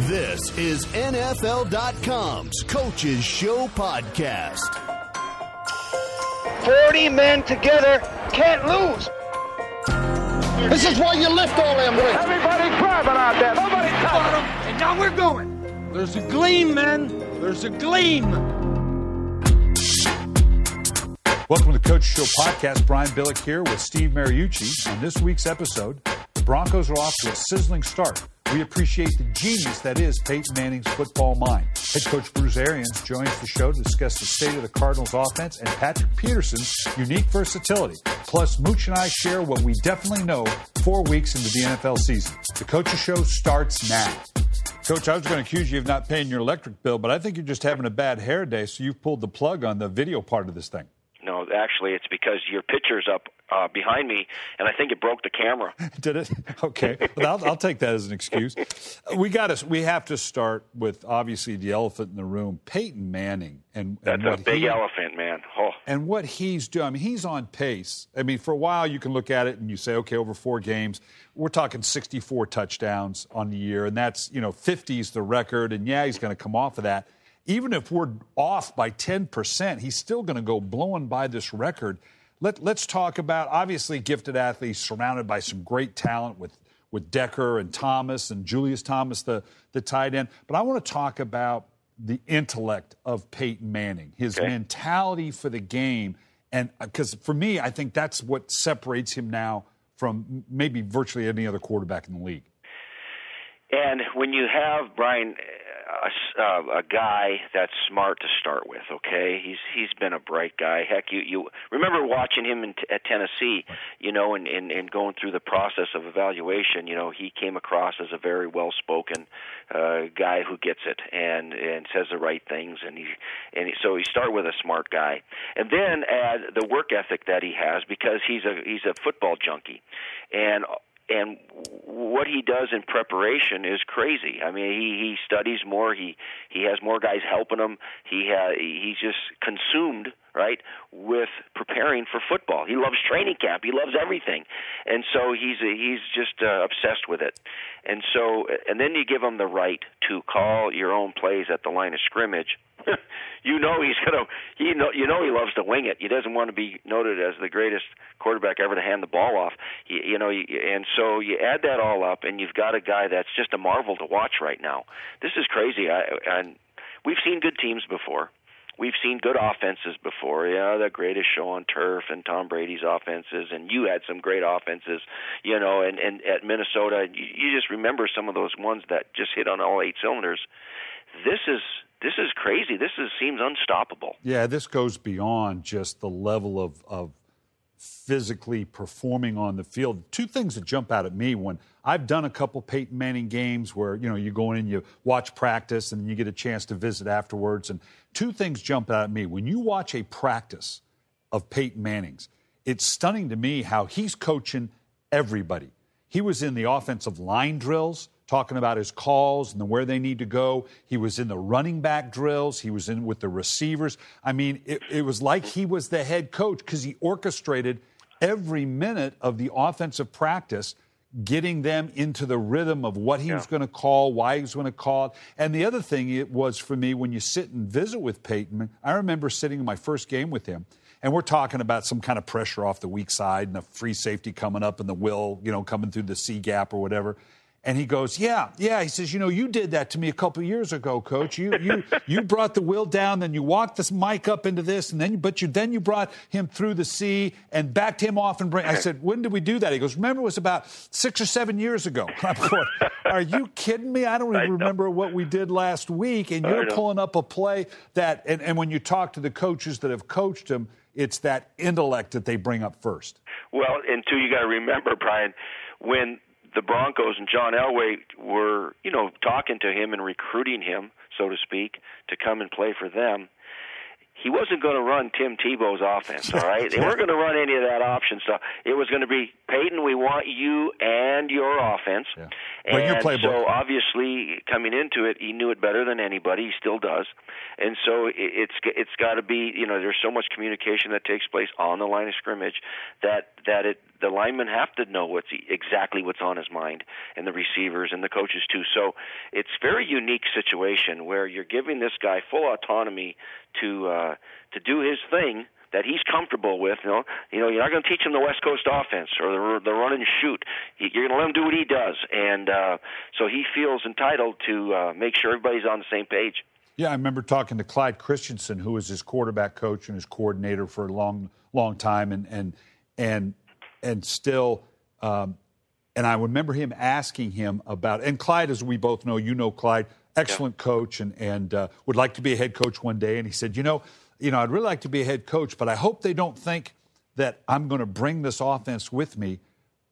This is NFL.com's Coaches Show podcast. 40 men together can't lose. This is why you lift all them weights. Everybody grabbing out there. Nobody touching them. And now we're going. There's a gleam, men. There's a gleam. Welcome to the Coach Show podcast. Brian Billick here with Steve Mariucci. On this week's episode, the Broncos are off to a sizzling start. We appreciate the genius that is Peyton Manning's football mind. Head coach Bruce Arians joins the show to discuss the state of the Cardinals offense and Patrick Peterson's unique versatility. Plus, Mooch and I share what we definitely know four weeks into the NFL season. The Coach's Show starts now. Coach, I was going to accuse you of not paying your electric bill, but I think you're just having a bad hair day, so you've pulled the plug on the video part of this thing. No, actually, it's because your picture's up uh, behind me, and I think it broke the camera. Did it? Okay. Well, I'll, I'll, take that as an excuse. We got to. We have to start with obviously the elephant in the room, Peyton Manning, and, that's a big he, elephant, man. Oh. And what he's doing. I mean, he's on pace. I mean, for a while you can look at it and you say, okay, over four games, we're talking 64 touchdowns on the year, and that's you know 50 is the record, and yeah, he's going to come off of that even if we're off by 10%, he's still going to go blowing by this record. Let, let's talk about obviously gifted athletes surrounded by some great talent with, with Decker and Thomas and Julius Thomas, the, the tight end. But I want to talk about the intellect of Peyton Manning, his okay. mentality for the game. And because uh, for me, I think that's what separates him now from maybe virtually any other quarterback in the league. And when you have Brian a, uh, a guy that's smart to start with. Okay, he's he's been a bright guy. Heck, you you remember watching him in at Tennessee, you know, and, and and going through the process of evaluation. You know, he came across as a very well spoken uh, guy who gets it and and says the right things, and he and he, so you start with a smart guy, and then add the work ethic that he has because he's a he's a football junkie, and and what he does in preparation is crazy. I mean, he he studies more. He he has more guys helping him. He ha, he's just consumed right with preparing for football. He loves training camp. He loves everything, and so he's he's just uh, obsessed with it. And so, and then you give him the right to call your own plays at the line of scrimmage you know he's gonna he know you know he loves to wing it. He doesn't want to be noted as the greatest quarterback ever to hand the ball off. You, you know, and so you add that all up, and you've got a guy that's just a marvel to watch right now. This is crazy. I, and we've seen good teams before. We've seen good offenses before. Yeah, the greatest show on turf and Tom Brady's offenses, and you had some great offenses, you know. And and at Minnesota, you, you just remember some of those ones that just hit on all eight cylinders. This is this is crazy. This is, seems unstoppable. Yeah, this goes beyond just the level of, of physically performing on the field. Two things that jump out at me when I've done a couple Peyton Manning games where you know you go in and you watch practice and you get a chance to visit afterwards. And two things jump out at me when you watch a practice of Peyton Manning's. It's stunning to me how he's coaching everybody. He was in the offensive line drills talking about his calls and where they need to go. He was in the running back drills. He was in with the receivers. I mean, it, it was like he was the head coach because he orchestrated every minute of the offensive practice, getting them into the rhythm of what he yeah. was going to call, why he was going to call it. And the other thing it was for me when you sit and visit with Peyton, I remember sitting in my first game with him. And we're talking about some kind of pressure off the weak side and a free safety coming up and the will, you know, coming through the C gap or whatever. And he goes, "Yeah, yeah." He says, "You know, you did that to me a couple years ago, Coach. You you you brought the will down, then you walked this Mike up into this, and then but you then you brought him through the C and backed him off and bring." I said, "When did we do that?" He goes, "Remember, it was about six or seven years ago." I'm going, "Are you kidding me? I don't even I remember what we did last week." And you're pulling up a play that, and, and when you talk to the coaches that have coached him, it's that intellect that they bring up first. Well, and two, you got to remember, Brian, when the Broncos and John Elway were, you know, talking to him and recruiting him, so to speak, to come and play for them he wasn't going to run Tim Tebow's offense. All right, they weren't going to run any of that option stuff. It was going to be Peyton. We want you and your offense. Yeah. Well, and your so obviously coming into it, he knew it better than anybody. He still does, and so it's it's got to be. You know, there's so much communication that takes place on the line of scrimmage that that it the linemen have to know what's exactly what's on his mind, and the receivers and the coaches too. So it's very unique situation where you're giving this guy full autonomy to uh, to do his thing that he's comfortable with. You know, you know, you're not going to teach him the West Coast offense or the, the run and shoot. You're going to let him do what he does, and uh, so he feels entitled to uh, make sure everybody's on the same page. Yeah, I remember talking to Clyde Christensen, who was his quarterback coach and his coordinator for a long, long time, and and and and still. Um, and I remember him asking him about, and Clyde, as we both know, you know Clyde, excellent yeah. coach, and and uh, would like to be a head coach one day. And he said, you know, you know, I'd really like to be a head coach, but I hope they don't think that I'm going to bring this offense with me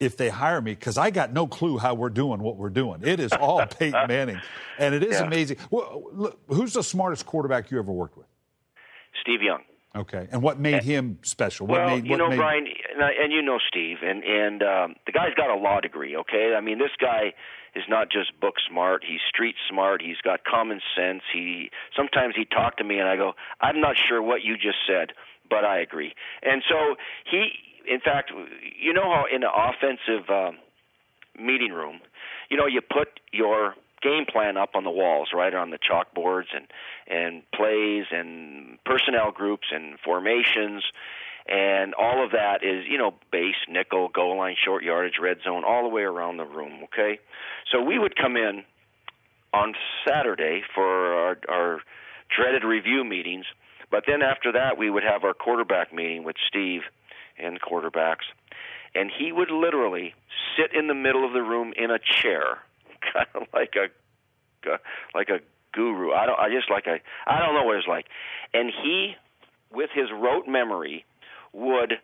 if they hire me because I got no clue how we're doing what we're doing. It is all Peyton Manning, and it is yeah. amazing. Well, look, who's the smartest quarterback you ever worked with? Steve Young. Okay, and what made him special? What well, made, you know, made... Brian, and you know Steve, and and um, the guy's got a law degree. Okay, I mean this guy is not just book smart; he's street smart. He's got common sense. He sometimes he talked to me, and I go, I'm not sure what you just said, but I agree. And so he, in fact, you know how in an offensive um, meeting room, you know, you put your game plan up on the walls, right on the chalkboards, and and plays and personnel groups and formations, and all of that is you know base, nickel, goal line, short yardage, red zone, all the way around the room. Okay, so we would come in on Saturday for our, our dreaded review meetings, but then after that we would have our quarterback meeting with Steve and quarterbacks, and he would literally sit in the middle of the room in a chair kind of like a like a guru. I don't. I just like a. I don't know what it's like. And he, with his rote memory, would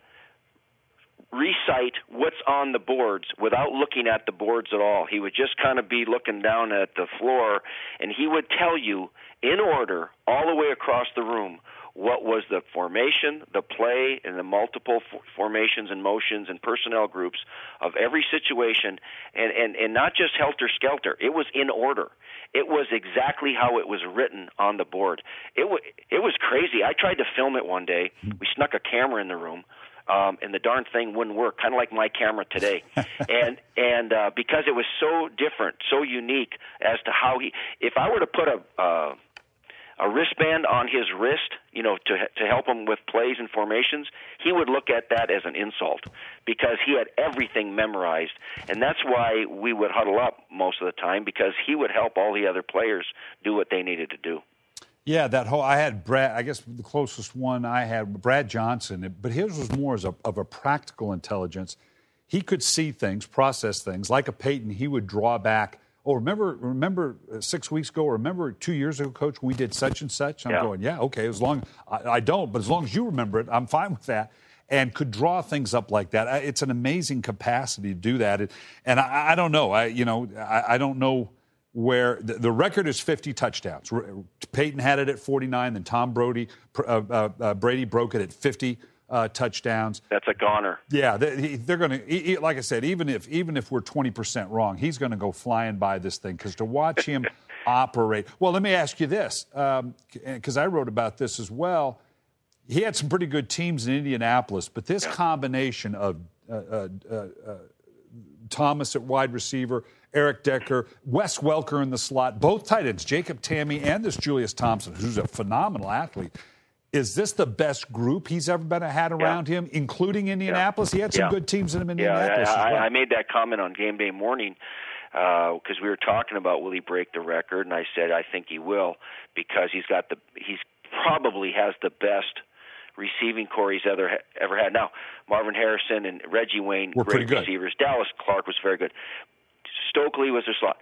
recite what's on the boards without looking at the boards at all. He would just kind of be looking down at the floor, and he would tell you in order all the way across the room what was the formation, the play, and the multiple formations and motions and personnel groups of every situation, and, and, and not just helter skelter. It was in order. It was exactly how it was written on the board. It was it was crazy. I tried to film it one day. We snuck a camera in the room. Um, and the darn thing wouldn't work, kind of like my camera today, and and uh, because it was so different, so unique as to how he. If I were to put a uh, a wristband on his wrist, you know, to to help him with plays and formations, he would look at that as an insult because he had everything memorized, and that's why we would huddle up most of the time because he would help all the other players do what they needed to do. Yeah, that whole I had Brad. I guess the closest one I had Brad Johnson, but his was more as a, of a practical intelligence. He could see things, process things like a Peyton. He would draw back oh, remember, remember uh, six weeks ago, remember two years ago, coach, we did such and such? I'm yeah. going, yeah, okay, as long, I, I, don't, but as long as you remember it, I'm fine with that. And could draw things up like that. It's an amazing capacity to do that. And I, I don't know, I, you know, I, I don't know where the, the, record is 50 touchdowns. Peyton had it at 49, then Tom Brody, uh, uh, uh, Brady broke it at 50 uh, touchdowns. That's a goner. Yeah, they, are going to. Like I said, even if even if we're twenty percent wrong, he's going to go flying by this thing because to watch him operate. Well, let me ask you this, because um, I wrote about this as well. He had some pretty good teams in Indianapolis, but this yeah. combination of uh, uh, uh, uh, Thomas at wide receiver, Eric Decker, Wes Welker in the slot, both tight ends, Jacob Tamme and this Julius Thompson, who's a phenomenal athlete. Is this the best group he's ever been had around yeah. him, including Indianapolis? Yeah. He had some yeah. good teams in him. In Indianapolis. Yeah, I, well. I, made that comment on game day morning because uh, we were talking about will he break the record, and I said I think he will because he's got the he's probably has the best receiving corps he's ever ever had. Now Marvin Harrison and Reggie Wayne, were great receivers. Dallas Clark was very good. Stokley was a slot.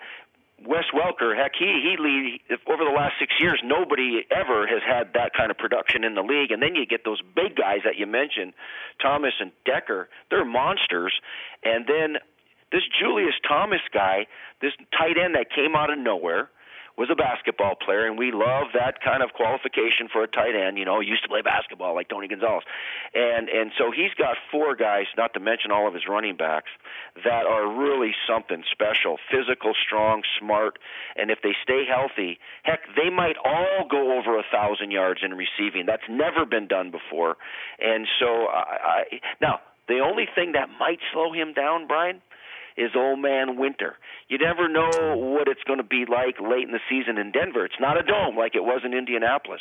Wes Welker, heck, he he lead over the last six years. Nobody ever has had that kind of production in the league. And then you get those big guys that you mentioned, Thomas and Decker. They're monsters. And then this Julius Thomas guy, this tight end that came out of nowhere was a basketball player, and we love that kind of qualification for a tight end. You know, used to play basketball like Tony Gonzalez, and and so he's got four guys, not to mention all of his running backs, that are really something special. Physical, strong, smart, and if they stay healthy, heck, they might all go over a thousand yards in receiving. That's never been done before, and so I, I now The only thing that might slow him down, Brian, is old man Winter. You never know what it's going to be like late in the season in Denver. It's not a dome like it was in Indianapolis.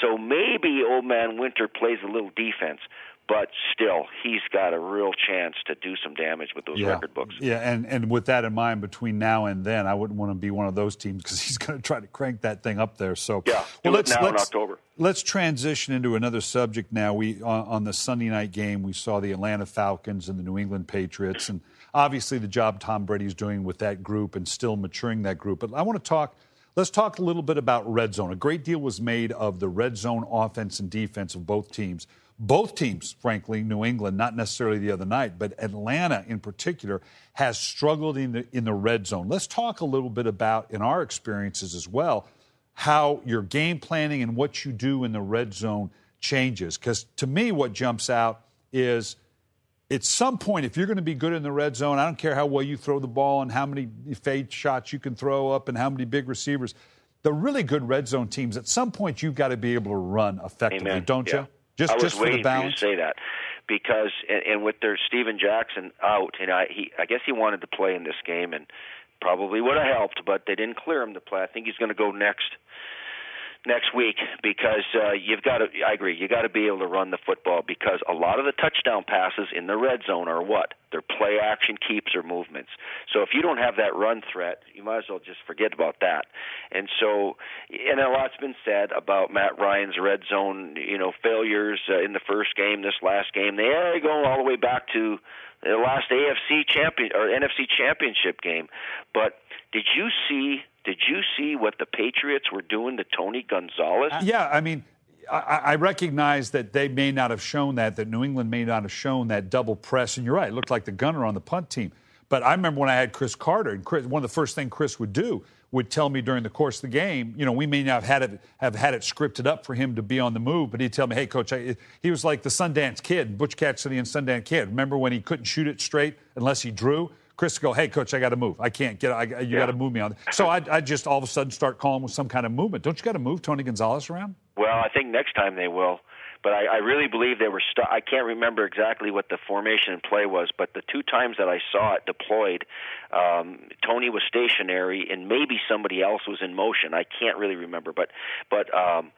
So maybe old man Winter plays a little defense but still, he's got a real chance to do some damage with those yeah. record books. Yeah, and, and with that in mind, between now and then, I wouldn't want to be one of those teams because he's going to try to crank that thing up there. So yeah, well, let's, now let's, in October. Let's transition into another subject now. We on, on the Sunday night game, we saw the Atlanta Falcons and the New England Patriots, and obviously the job Tom Brady's doing with that group and still maturing that group. But I want to talk. Let's talk a little bit about red zone. A great deal was made of the red zone offense and defense of both teams both teams, frankly, New England, not necessarily the other night, but Atlanta in particular, has struggled in the, in the red zone. Let's talk a little bit about, in our experiences as well, how your game planning and what you do in the red zone changes. Because to me, what jumps out is at some point, if you're going to be good in the red zone, I don't care how well you throw the ball and how many fade shots you can throw up and how many big receivers. The really good red zone teams, at some point, you've got to be able to run effectively, Amen. don't yeah. you? Just, I was just waiting for, for you to say that because and, and with their Steven Jackson out, and I he I guess he wanted to play in this game and probably would have helped, but they didn't clear him to play. I think he's going to go next next week because uh, you've got to. I agree. You got to be able to run the football because a lot of the touchdown passes in the red zone are what they're play action keeps or movements. So if you don't have that run threat, you might as well just forget about that. And so, and a lot's been said about Matt Ryan's red zone, you know, failures uh, in the first game, this last game. They are going all the way back to the last AFC champion or NFC championship game. But did you see did you see what the Patriots were doing to Tony Gonzalez? Uh, yeah, I mean, I, I, recognize that they may not have shown that, that New England may not have shown that double press. And you're right, it looked like the gunner on the punt team. But I remember when I had Cris Carter, and Cris, one of the first things Cris would do would tell me during the course of the game, you know, we may not have had it, have had it scripted up for him to be on the move, but he'd tell me, hey, coach, I, he was like the Sundance Kid, Butch Cassidy and Sundance Kid. Remember when he couldn't shoot it straight unless he drew? Cris would go, hey, coach, I got to move. I can't get. I, you yeah. got to move me on. So I, I just all of a sudden start calling with some kind of movement. Don't you got to move Tony Gonzalez around? Well, I think next time they will. But I, I really believe they were. St- I can't remember exactly what the formation and play was, but the two times that I saw it deployed, um, Tony was stationary and maybe somebody else was in motion. I can't really remember, but but um,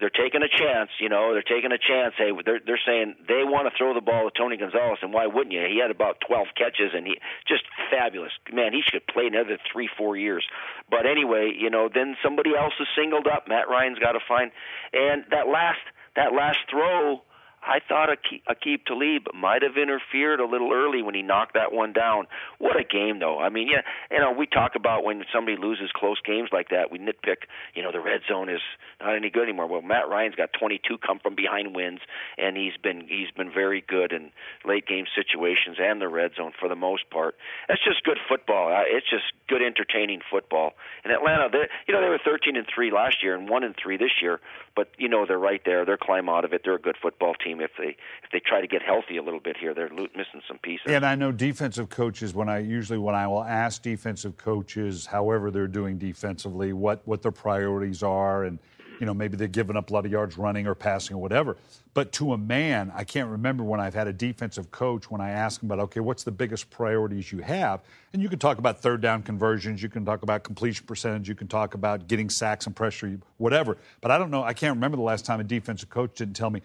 they're taking a chance, you know, they're taking a chance. Hey, they're they're saying they want to throw the ball to Tony Gonzalez, and why wouldn't you? He had about 12 catches, and he just fabulous. Man, he should play another three, four years. But anyway, you know, then somebody else is singled up. Matt Ryan's got to find, and that last that last throw I thought Aqib Talib might have interfered a little early when he knocked that one down. What a game, though. I mean, yeah, you know, we talk about when somebody loses close games like that, we nitpick. You know, the red zone is not any good anymore. Well, Matt Ryan's got 22 come from behind wins, and he's been he's been very good in late game situations and the red zone for the most part. That's just good football. It's just good, entertaining football. In Atlanta, they you know they were 13 and three last year and one and three this year, but you know they're right there. They're climb out of it. They're a good football team. If they if they try to get healthy a little bit here, they're missing some pieces. And I know defensive coaches. When I usually when I will ask defensive coaches, however they're doing defensively, what what their priorities are, and you know maybe they're giving up a lot of yards running or passing or whatever. But to a man, I can't remember when I've had a defensive coach when I ask him about, okay, what's the biggest priorities you have? And you can talk about third down conversions, you can talk about completion percentage, you can talk about getting sacks and pressure, whatever. But I don't know, I can't remember the last time a defensive coach didn't tell me,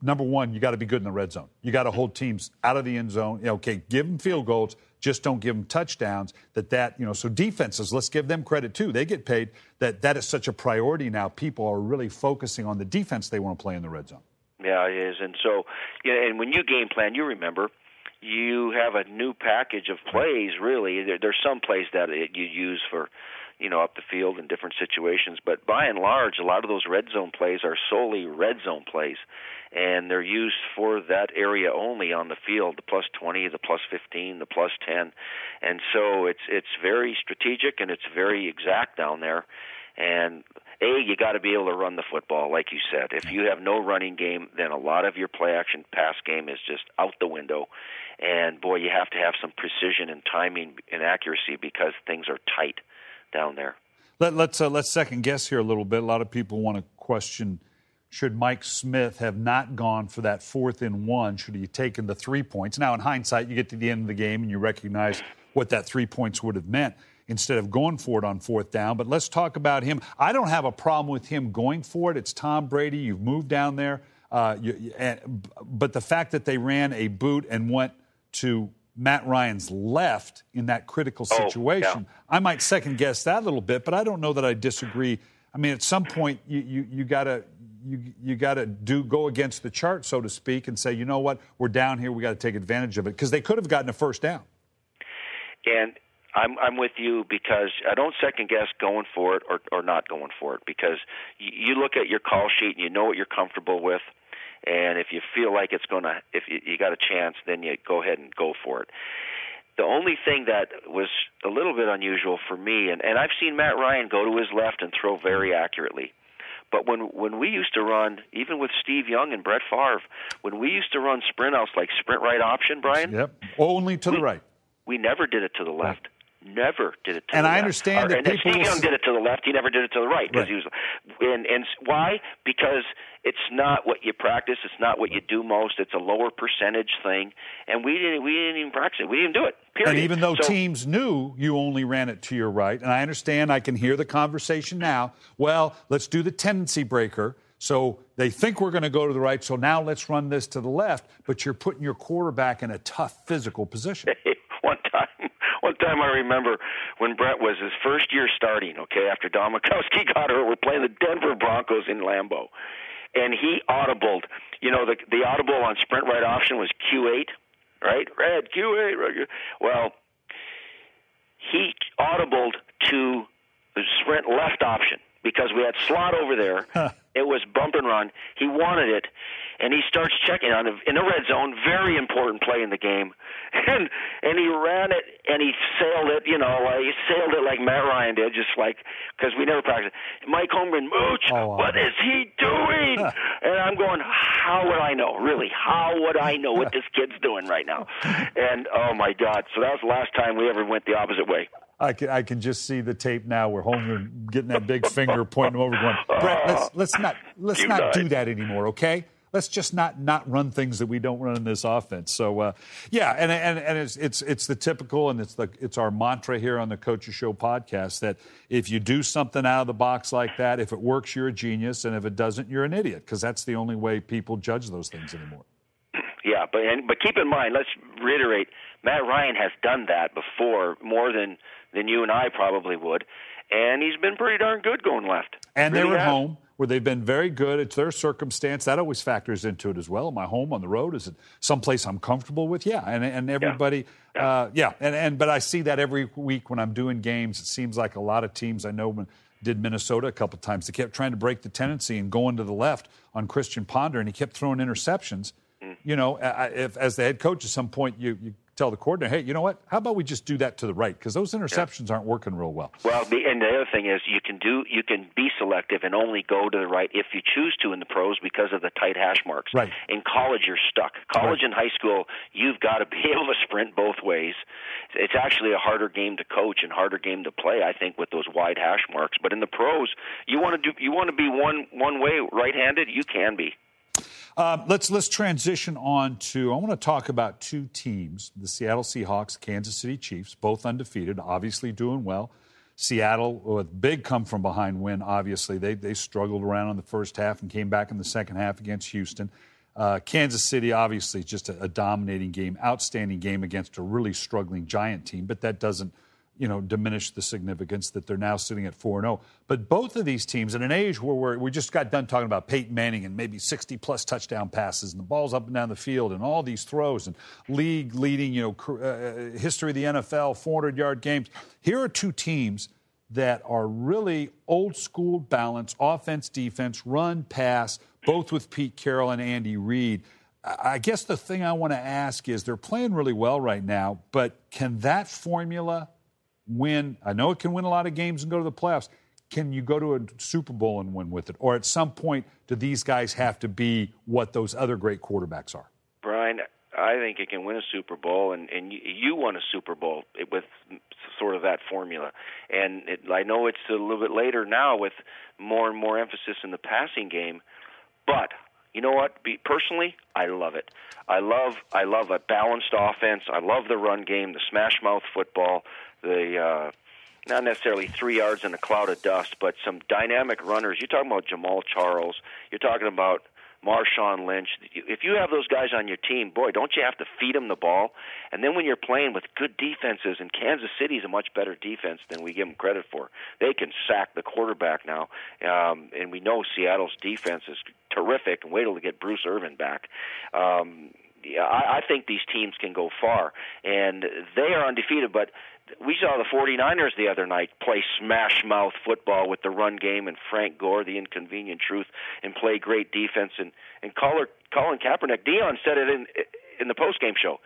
number one, you got to be good in the red zone. You got to hold teams out of the end zone. Okay, give them field goals, just don't give them touchdowns. That that you know. So defenses, let's give them credit too. They get paid. That that is such a priority now. People are really focusing on the defense they want to play in the red zone. Yeah, it is. And so, yeah, and when you game plan, you remember you have a new package of plays. Really, there, there's some plays that it, you use for, you know, up the field in different situations. But by and large, a lot of those red zone plays are solely red zone plays, and they're used for that area only on the field. The plus 20, the plus 15, the plus 10, and so it's it's very strategic and it's very exact down there. And a, you got to be able to run the football, like you said. If you have no running game, then a lot of your play action pass game is just out the window. And boy, you have to have some precision and timing and accuracy because things are tight down there. Let, us let's, uh, let's second guess here a little bit. A lot of people want to question should Mike Smith have not gone for that fourth and one? Should he have taken the three points? Now, in hindsight, you get to the end of the game and you recognize what that three points would have meant instead of going for it on fourth down. But let's talk about him. I don't have a problem with him going for it. It's Tom Brady. You've moved down there. Uh, you, and, but the fact that they ran a boot and went to Matt Ryan's left in that critical situation, oh, yeah. I might second guess that a little bit, but I don't know that I disagree. I mean, at some point, you, you, you got to you you got to do go against the chart, so to speak, and say, you know what, we're down here, we got to take advantage of it because they could have gotten a first down. And I'm I'm with you because I don't second guess going for it or or not going for it because you, you look at your call sheet and you know what you're comfortable with, and if you feel like it's going to if you, you got a chance, then you go ahead and go for it. The only thing that was a little bit unusual for me, and, and I've seen Matt Ryan go to his left and throw very accurately. But when when we used to run, even with Steve Young and Brett Favre, when we used to run sprint outs like sprint right option, Brian. Yep. Only to we, the right. We never did it to the left. Never did it to and the I left. understand that and people Steve Young did it to the left. He never did it to the right because right. he was. And and why? Because it's not what you practice. It's not what you do most. It's a lower percentage thing, and we didn't we didn't even practice it. We didn't do it. Period. And even though so, teams knew you only ran it to your right, and I understand, I can hear the conversation now. Well, let's do the tendency breaker. So they think we're going to go to the right. So now let's run this to the left. But you're putting your quarterback in a tough physical position. time, I remember when Brett was his first year starting. Okay, after Don Majkowski got hurt, we're playing the Denver Broncos in Lambeau and he audibled. You know, the the audible on sprint right option was Q8, right? Red Q8. Red. Well, he audibled to the sprint left option because we had slot over there. it was bump and run. He wanted it, and he starts checking on the, in the red zone. Very important play in the game, and and he ran it and he sailed it. You know, uh, he sailed it like Matt Ryan did, just like because we never practiced. Mike Holmgren, Mooch, oh, wow. what is he doing? and I'm going, how would I know? Really, how would I know what this kid's doing right now? And oh my God! So that was the last time we ever went the opposite way. I can, I can just see the tape now where Holmgren getting that big finger pointing over, going, Brett, let's, let's not let's not do that anymore, okay? Let's just not not run things that we don't run in this offense. So uh, yeah, and and, and it's, it's it's the typical, and it's the it's our mantra here on the Coaches Show podcast that if you do something out of the box like that, if it works, you're a genius, and if it doesn't, you're an idiot, because that's the only way people judge those things anymore. Yeah, but and, but keep in mind, let's reiterate, Matt Ryan has done that before more than than you and I probably would, and he's been pretty darn good going left. And really they're at home where they've been very good. It's their circumstance. That always factors into it as well. My home on the road is it someplace I'm comfortable with? Yeah, and and everybody, yeah, uh, yeah. and and but I see that every week when I'm doing games. It seems like a lot of teams I know when did Minnesota a couple times. They kept trying to break the tendency and going to the left on Christian Ponder, and he kept throwing interceptions. Mm. You know, if, as the head coach, at some point you, you tell the coordinator, hey, you know what? How about we just do that to the right because those interceptions yeah. aren't working real well. Well, the, and the other thing is you can do you can be selective and only go to the right if you choose to in the pros because of the tight hash marks. Right. In college, you're stuck. College right. and high school, you've got to be able to sprint both ways. It's actually a harder game to coach and harder game to play, I think, with those wide hash marks. But in the pros, you want to do you want to be one one way right-handed, you can be. Uh, let's let's transition on to. I want to talk about two teams: the Seattle Seahawks, Kansas City Chiefs, both undefeated, obviously doing well. Seattle with big come from behind win. Obviously, they they struggled around in the first half and came back in the second half against Houston. Uh, Kansas City, obviously, just a, a dominating game, outstanding game against a really struggling Giant team, but that doesn't you know, diminish the significance that they're now sitting at 4 0. But both of these teams, in an age where we're, we just got done talking about Peyton Manning and maybe 60 plus touchdown passes and the balls up and down the field and all these throws and league leading, you know, uh, history of the NFL, 400 yard games. Here are two teams that are really old school balance, offense, defense, run, pass, both with Pete Carroll and Andy Reid. I guess the thing I want to ask is they're playing really well right now, but can that formula win? I know it can win a lot of games and go to the playoffs. Can you go to a Super Bowl and win with it? Or at some point, do these guys have to be what those other great quarterbacks are? Brian, I think it can win a Super Bowl, and, and you, you won a Super Bowl with sort of that formula. And it, I know it's a little bit later now with more and more emphasis in the passing game, But you know what? Be, personally, I love it. I love I love a balanced offense. I love the run game, the smash mouth football, the uh, not necessarily three yards in a cloud of dust, but some dynamic runners. You're talking about Jamaal Charles. You're talking about Marshawn Lynch. If you have those guys on your team, boy, don't you have to feed them the ball? And then when you're playing with good defenses, and Kansas City is a much better defense than we give them credit for. They can sack the quarterback now, um, and we know Seattle's defense is terrific. And wait till to get Bruce Irvin back. Um, yeah, I, I think these teams can go far, and they are undefeated. But we saw the 49ers the other night play smash mouth football with the run game and Frank Gore, the inconvenient truth, and play great defense. And and Colin, Colin Kaepernick, Deion said it in in the post game show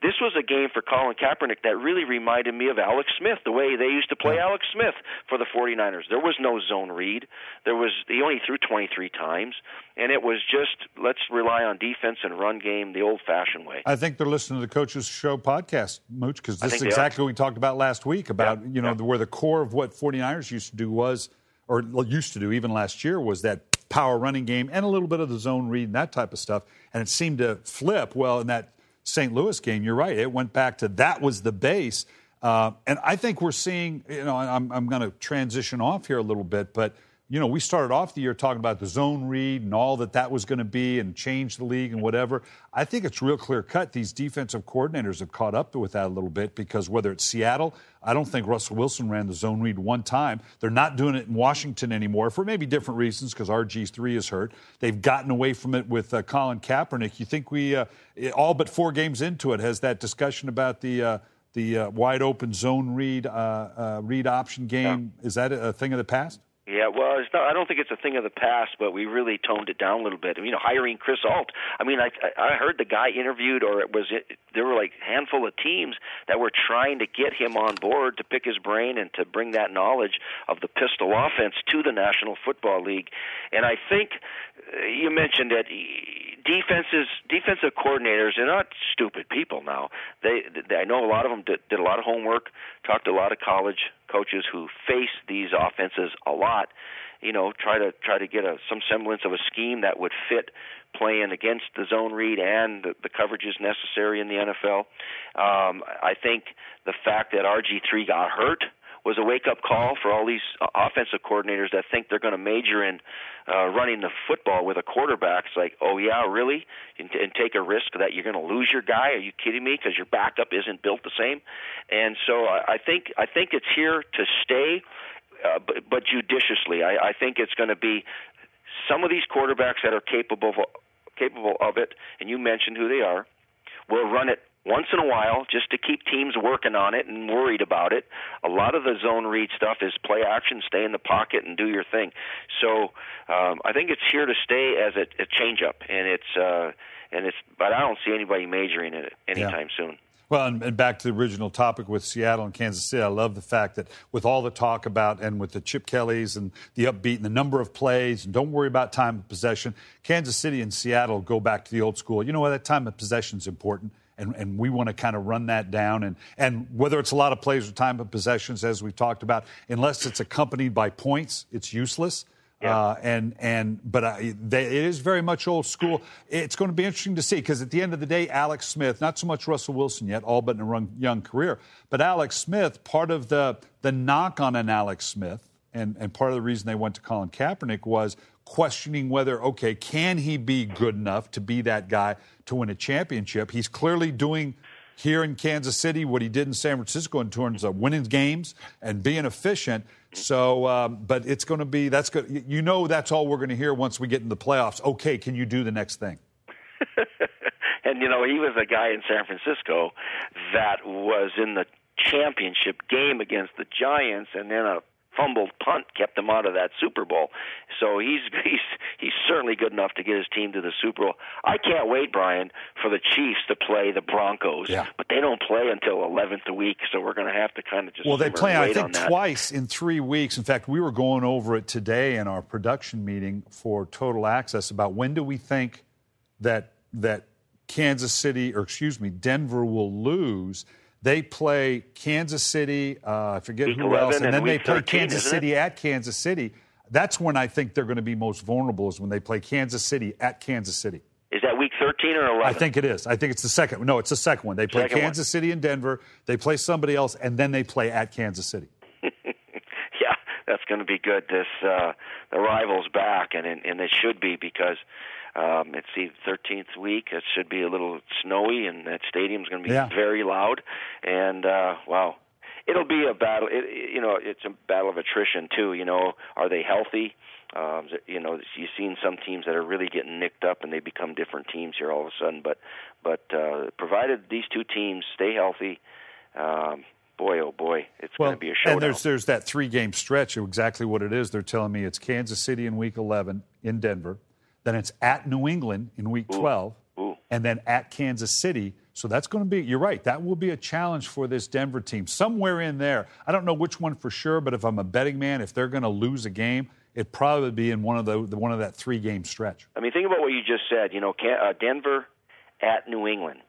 this was a game for Colin Kaepernick that really reminded me of Alex Smith, the way they used to play. Alex Smith for the 49ers. There was no zone read. There was he only threw 23 times, and it was just let's rely on defense and run game the old-fashioned way. I think they're listening to the Coaches Show podcast, Mooch, because this is exactly what we talked about last week about yeah. you know yeah. where the core of what 49ers used to do was, or used to do even last year was that power running game and a little bit of the zone read and that type of stuff, and it seemed to flip well in that St. Louis game, you're right. It went back to that was the base. Uh, and I think we're seeing, you know, I'm, I'm going to transition off here a little bit, but you know, we started off the year talking about the zone read and all that that was going to be and change the league and whatever. I think it's real clear cut. These defensive coordinators have caught up with that a little bit because whether it's Seattle, I don't think Russell Wilson ran the zone read one time. They're not doing it in Washington anymore for maybe different reasons because RG3 is hurt. They've gotten away from it with uh, Colin Kaepernick. You think we, uh, all but four games into it, has that discussion about the. Uh, the uh, wide open zone read uh, uh, read option game yeah. is that a thing of the past? Yeah, well, it's not, I don't think it's a thing of the past, but we really toned it down a little bit. I mean, you know, hiring Chris Ault. I mean, I I heard the guy interviewed, or it was there were like a handful of teams that were trying to get him on board to pick his brain and to bring that knowledge of the pistol offense to the National Football League. And I think uh, you mentioned that defenses, defensive coordinators, they're not stupid people now. They, they I know a lot of them did, did a lot of homework, talked to a lot of college coaches who face these offenses a lot, you know, try to try to get a some semblance of a scheme that would fit playing against the zone read and the, the coverages necessary in the NFL. Um, I think the fact that RG3 got hurt was a wake up call for all these uh, offensive coordinators that think they're going to major in uh, running the football with a quarterback. It's like, oh yeah, really, and, and take a risk that you're going to lose your guy? Are you kidding me? Because your backup isn't built the same. And so I, I think I think it's here to stay, uh, but, but judiciously. I, I think it's going to be some of these quarterbacks that are capable of, capable of it, and you mentioned who they are. Will run it once in a while just to keep teams working on it and worried about it. A lot of the zone read stuff is play action, stay in the pocket and do your thing. So um, I think it's here to stay as a, a change up, and it's uh, and it's. But I don't see anybody majoring in it anytime yeah. soon. Well, and, back to the original topic with Seattle and Kansas City, I love the fact that with all the talk about and with the Chip Kellys and the upbeat and the number of plays, and don't worry about time of possession, Kansas City and Seattle go back to the old school. You know what? That time of possession is important and, and we want to kind of run that down. And, and whether it's a lot of plays or time of possessions, as we've talked about, unless it's accompanied by points, it's useless. Yeah. Uh, and and but I, they, it is very much old school. It's going to be interesting to see because at the end of the day, Alex Smith, not so much Russell Wilson yet, all but in a young career, but Alex Smith. Part of the the knock on an Alex Smith, and and part of the reason they went to Colin Kaepernick was questioning whether, okay, can he be good enough to be that guy to win a championship? He's clearly doing here in Kansas City what he did in San Francisco in terms of winning games and being efficient. So, um, but it's going to be that's good. You know, that's all we're going to hear once we get in the playoffs. Okay, can you do the next thing? and you know, he was a guy in San Francisco that was in the championship game against the Giants, and then a fumbled punt kept them out of that Super Bowl. So he's he's he's certainly good enough to get his team to the Super Bowl. I can't wait, Brian, for the Chiefs to play the Broncos. Yeah. But they don't play until 11th week, so we're going to have to kind of just well, they play I think twice in three weeks. In fact, we were going over it today in our production meeting for Total Access about when do we think that that Kansas City or excuse me Denver will lose they play Kansas City. Uh, I forget who else, and, and then they play 13, Kansas City at Kansas City. That's when I think they're going to be most vulnerable is when they play Kansas City at Kansas City. Is that week 13 or 11? I think it is. I think it's the second. No, it's the second one. They play Second one. Kansas City and Denver. They play somebody else, and then they play at Kansas City. yeah, that's going to be good. This uh, the rivals back, and and, and it should be because um, it's the 13th week. It should be a little snowy, and that stadium's going to be Yeah. very loud. And uh, wow, it'll be a battle. It, you know, it's a battle of attrition too. You know, are they healthy? Um, you know, you've seen some teams that are really getting nicked up, and they become different teams here all of a sudden. But but uh, provided these two teams stay healthy. Um, Boy, oh boy, it's Well, going to be a showdown. and there's there's that three game stretch. Exactly what it is. They're telling me it's Kansas City in Week 11 in Denver, then it's at New England in Week 12, Ooh. and then at Kansas City. So that's going to be. You're right. That will be a challenge for this Denver team. Somewhere in there, I don't know which one for sure, but if I'm a betting man, if they're going to lose a game, it'd probably be in one of the, the one of that three game stretch. I mean, think about what you just said. You know, uh, Denver at New England,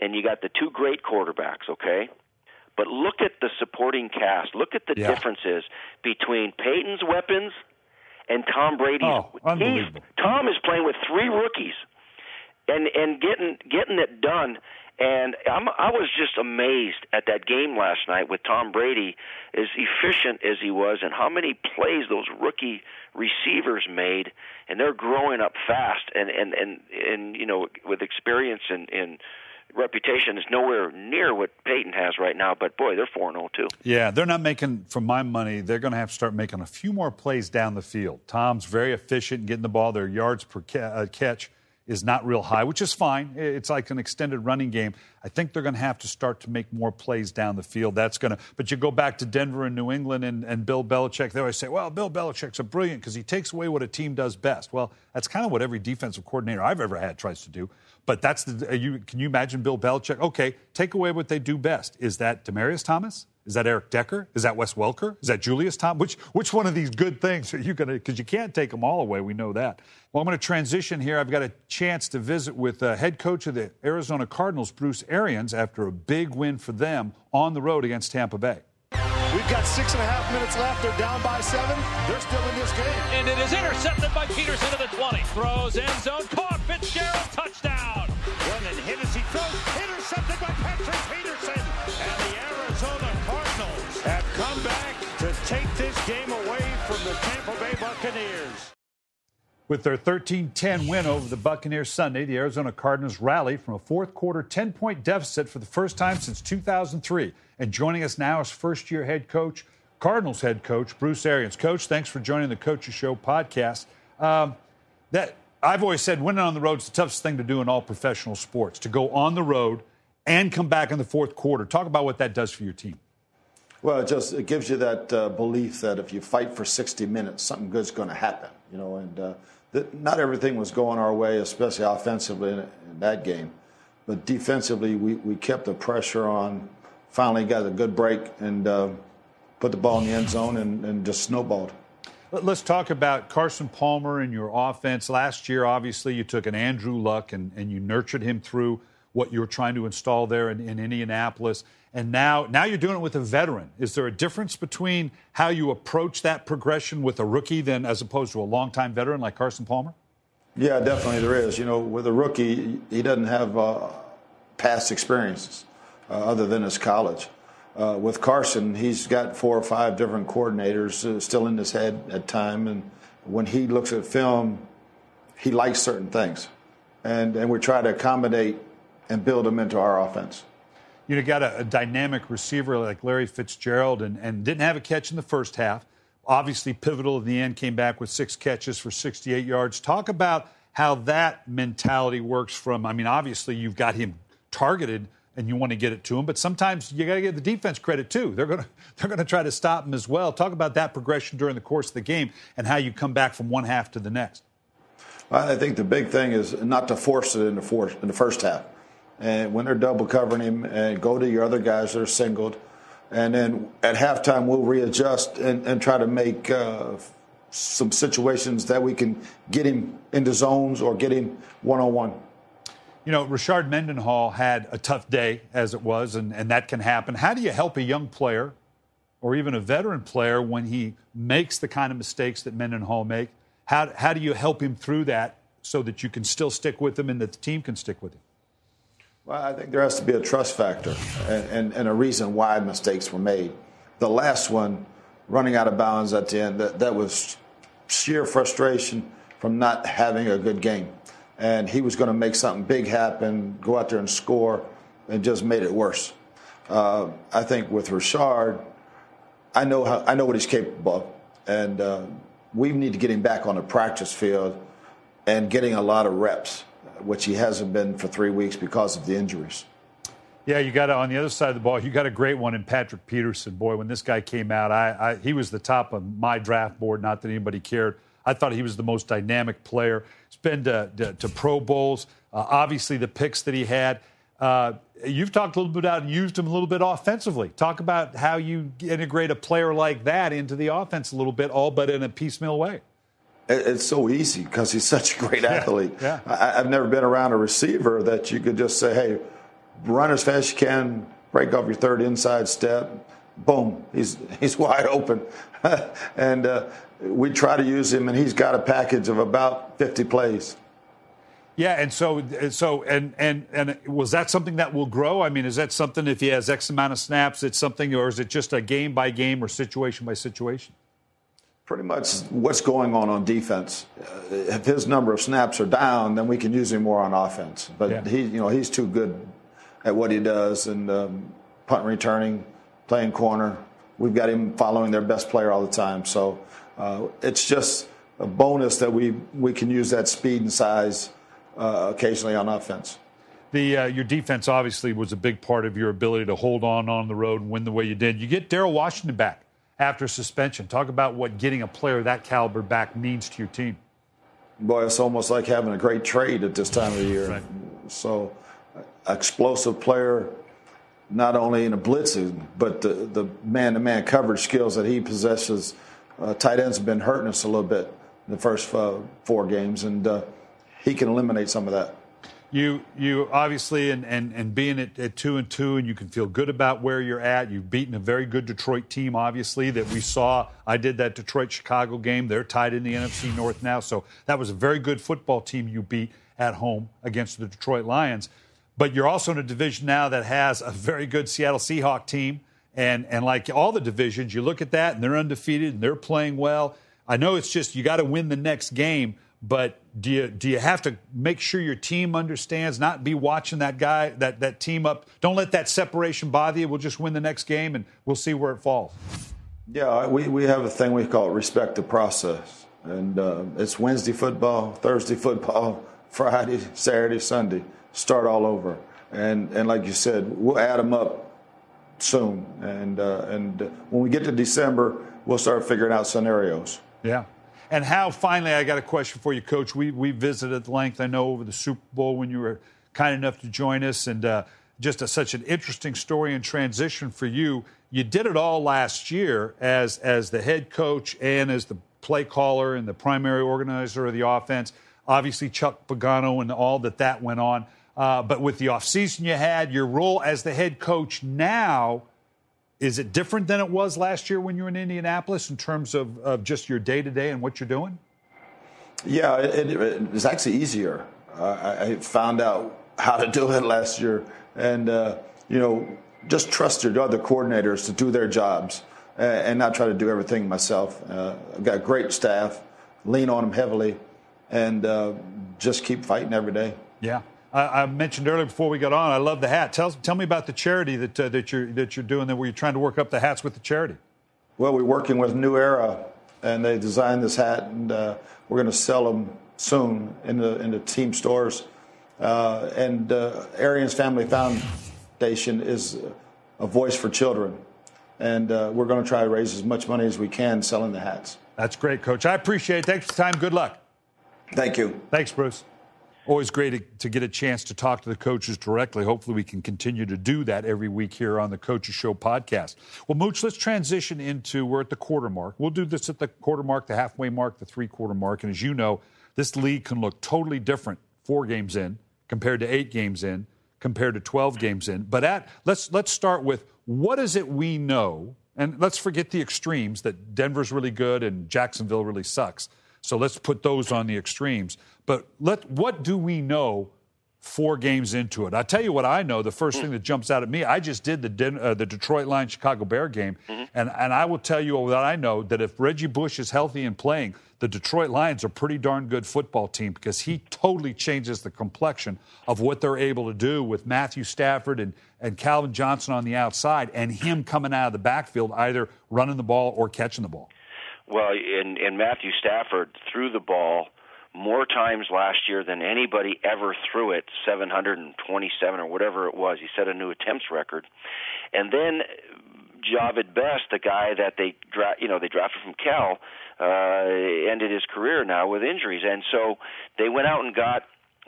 and you got the two great quarterbacks. Okay, but look at the supporting cast. Look at the Yeah. differences between Peyton's weapons and Tom Brady's. Oh, He's- unbelievable. Tom is playing with three rookies, and and getting getting it done. And I'm, I was just amazed at that game last night with Tom Brady, as efficient as he was, and how many plays those rookie receivers made, and they're growing up fast, and and and and you know with experience and and reputation is nowhere near what Peyton has right now. But boy, they're four and zero too. Yeah, they're not making, for my money, they're going to have to start making a few more plays down the field. Tom's very efficient in getting the ball. Their yards per uh, catch is not real high, which is fine. It's like an extended running game. I think they're going to have to start to make more plays down the field. That's going to, but you go back to Denver and New England and, and Bill Belichick, they always say, well, Bill Belichick's a brilliant because he takes away what a team does best. Well, that's kind of what every defensive coordinator I've ever had tries to do. But that's the, you, can you imagine Bill Belichick? Okay, take away what they do best. Is that Demaryius Thomas? Is that Eric Decker? Is that Wes Welker? Is that Julius Tom? Which which one of these good things are you going to? Because you can't take them all away. We know that. Well, I'm going to transition here. I've got a chance to visit with uh, head coach of the Arizona Cardinals, Bruce Arians, after a big win for them on the road against Tampa Bay. We've got six and a half minutes left. They're down by seven. They're still in this game. And it is intercepted by Peterson to the 20. Throws end zone. Caught Fitzgerald. Touchdown. And hit as he throws. Intercepted by Patrick Peterson. And the Arizona Cardinals have come back to take this game away from the Tampa Bay Buccaneers. With their 13 10 win over the Buccaneers Sunday, the Arizona Cardinals rallied from a fourth quarter 10 point deficit for the first time since 2003. And joining us now is first year head coach, Cardinals head coach, Bruce Arians. Coach, thanks for joining the Coaches Show podcast. Um, that I've always said winning on the road is the toughest thing to do in all professional sports to go on the road and come back in the fourth quarter. Talk about what that does for your team. Well, it just it gives you that uh, belief that if you fight for 60 minutes, something good's going to happen. You know, and uh, that not everything was going our way, especially offensively in, in that game, but defensively we, we kept the pressure on. Finally, got a good break and uh, put the ball in the end zone and, and just snowballed. Let- Let's talk about Carson Palmer and your offense. Last year, obviously, you took an Andrew Luck and, and you nurtured him through what you were trying to install there in, in Indianapolis. And now, now you're doing it with a veteran. Is there a difference between how you approach that progression with a rookie than as opposed to a longtime veteran like Carson Palmer? Yeah, definitely there is. You know, with a rookie, he doesn't have uh, past experiences uh, other than his college. Uh, with Carson, he's got four or five different coordinators uh, still in his head at time, and when he looks at film, he likes certain things, and and we try to accommodate and build them into our offense. You know, got a, a dynamic receiver like Larry Fitzgerald and, and didn't have a catch in the first half. Obviously, pivotal in the end, came back with six catches for 68 yards. Talk about how that mentality works from, I mean, obviously, you've got him targeted and you want to get it to him, but sometimes you got to give the defense credit too. They're going to they're going to try to stop him as well. Talk about that progression during the course of the game and how you come back from one half to the next. I think the big thing is not to force it in the fourth, in the first half. And when they're double covering him, and go to your other guys that are singled, and then at halftime we'll readjust and, and try to make uh, some situations that we can get him into zones or get him one on one. You know, Rashard Mendenhall had a tough day as it was, and, and that can happen. How do you help a young player or even a veteran player when he makes the kind of mistakes that Mendenhall make? How, how do you help him through that so that you can still stick with him and that the team can stick with him? Well, I think there has to be a trust factor and, and, and a reason why mistakes were made. The last one, running out of bounds at the end, that, that was sheer frustration from not having a good game. And he was going to make something big happen, go out there and score, and just made it worse. Uh, I think with Rashard, I know how, I know what he's capable of, and uh, we need to get him back on the practice field and getting a lot of reps, which he hasn't been for three weeks because of the injuries. Yeah, you got on the other side of the ball. You got a great one in Patrick Peterson. Boy, when this guy came out, I, I, he was the top of my draft board. Not that anybody cared. I thought he was the most dynamic player. He's been to, to, to Pro Bowls. Uh, obviously, the picks that he had. Uh, you've talked a little bit about and used him a little bit offensively. Talk about how you integrate a player like that into the offense a little bit, all but in a piecemeal way. It's so easy because he's such a great athlete. Yeah. I, have never been around a receiver that you could just say, hey, run as fast as you can, break off your third inside step, boom, he's he's wide open, and uh, we try to use him, and he's got a package of about 50 plays. Yeah, and so so and and and was that something that will grow? I mean, is that something if he has X amount of snaps, it's something, or is it just a game by game or situation by situation? Pretty much what's going on on defense. Uh, if his number of snaps are down, then we can use him more on offense. But yeah. he, you know, he's too good at what he does and um, punt returning, playing corner. We've got him following their best player all the time. So it's just a bonus that we we can use that speed and size uh, occasionally on offense. The uh, your defense obviously was a big part of your ability to hold on on the road and win the way you did. You get Daryl Washington back after suspension. Talk about what getting a player that caliber back means to your team. Boy, it's almost like having a great trade at this time of the year. Right. So explosive player, not only in the blitzing, but the, the man-to-man coverage skills that he possesses. Uh, tight ends have been hurting us a little bit in the first uh, four games, and uh, he can eliminate some of that. You, you obviously, and, and, and being at, at, two and two, and you can feel good about where you're at. You've beaten a very good Detroit team, obviously, that we saw. I did that Detroit Chicago game. They're tied in the NFC North now. So that was a very good football team you beat at home against the Detroit Lions. But you're also in a division now that has a very good Seattle Seahawk team. And, and like all the divisions, you look at that and they're undefeated and they're playing well. I know it's just you got to win the next game, but do you do you have to make sure your team understands, not be watching that guy, that, that team up? Don't let that separation bother you. We'll just win the next game and we'll see where it falls. Yeah, we, we have a thing we call respect the process. And uh, it's Wednesday football, Thursday football, Friday, Saturday, Sunday start all over. And and like you said, we'll add them up soon. And uh, and when we get to December, we'll start figuring out scenarios. Yeah. And how finally, I got a question for you, Coach. We we visited at length. I know over the Super Bowl when you were kind enough to join us, and uh, just a, such an interesting story and transition for you. You did it all last year as as the head coach and as the play caller and the primary organizer of the offense. Obviously, Chuck Pagano and all that that went on. Uh, but with the offseason you had, your role as the head coach now, is it different than it was last year when you were in Indianapolis in terms of, of just your day to day and what you're doing? Yeah, it, it, it was actually easier. Uh, I found out how to do it last year. And, uh, you know, just trust your other coordinators to do their jobs and not try to do everything myself. Uh, I've got great staff, lean on them heavily, and uh, just keep fighting every day. Yeah. I, I, mentioned earlier before we got on, I love the hat. Tell, tell me about the charity that, uh, that, you're, that you're doing there where you're trying to work up the hats with the charity. Well, we're working with New Era, and they designed this hat, and uh, we're going to sell them soon in the, in the team stores. Uh, and uh, Arians Family Foundation is a voice for children. And uh, we're going to try to raise as much money as we can selling the hats. That's great, Coach. I appreciate it. Thanks for the time. Good luck. Thank you. Thanks, Bruce. Always great to, get a chance to talk to the coaches directly. Hopefully, we can continue to do that every week here on the Coaches Show podcast. Well, Mooch, let's transition into we're at the quarter mark. We'll do this at the quarter mark, the halfway mark, the three quarter mark. And as you know, this league can look totally different four games in compared to eight games in, compared to 12 games in. But at let's let's start with what is it we know and let's forget the extremes that Denver's really good and Jacksonville really sucks. So let's put those on the extremes. But let what do we know four games into it? I tell you what I know. The first thing that jumps out at me, I just did the uh, the Detroit Lions Chicago Bear game, Mm-hmm. and and I will tell you that I know that if Reggie Bush is healthy and playing, the Detroit Lions are pretty darn good football team because he totally changes the complexion of what they're able to do with Matthew Stafford and, and Calvin Johnson on the outside and him coming out of the backfield either running the ball or catching the ball. Well, and, and Matthew Stafford threw the ball more times last year than anybody ever threw it, 727 or whatever it was. He set a new attempts record. And then Jahvid Best, the guy that they dra- you know they drafted from Cal, uh, ended his career now with injuries, and so they went out and got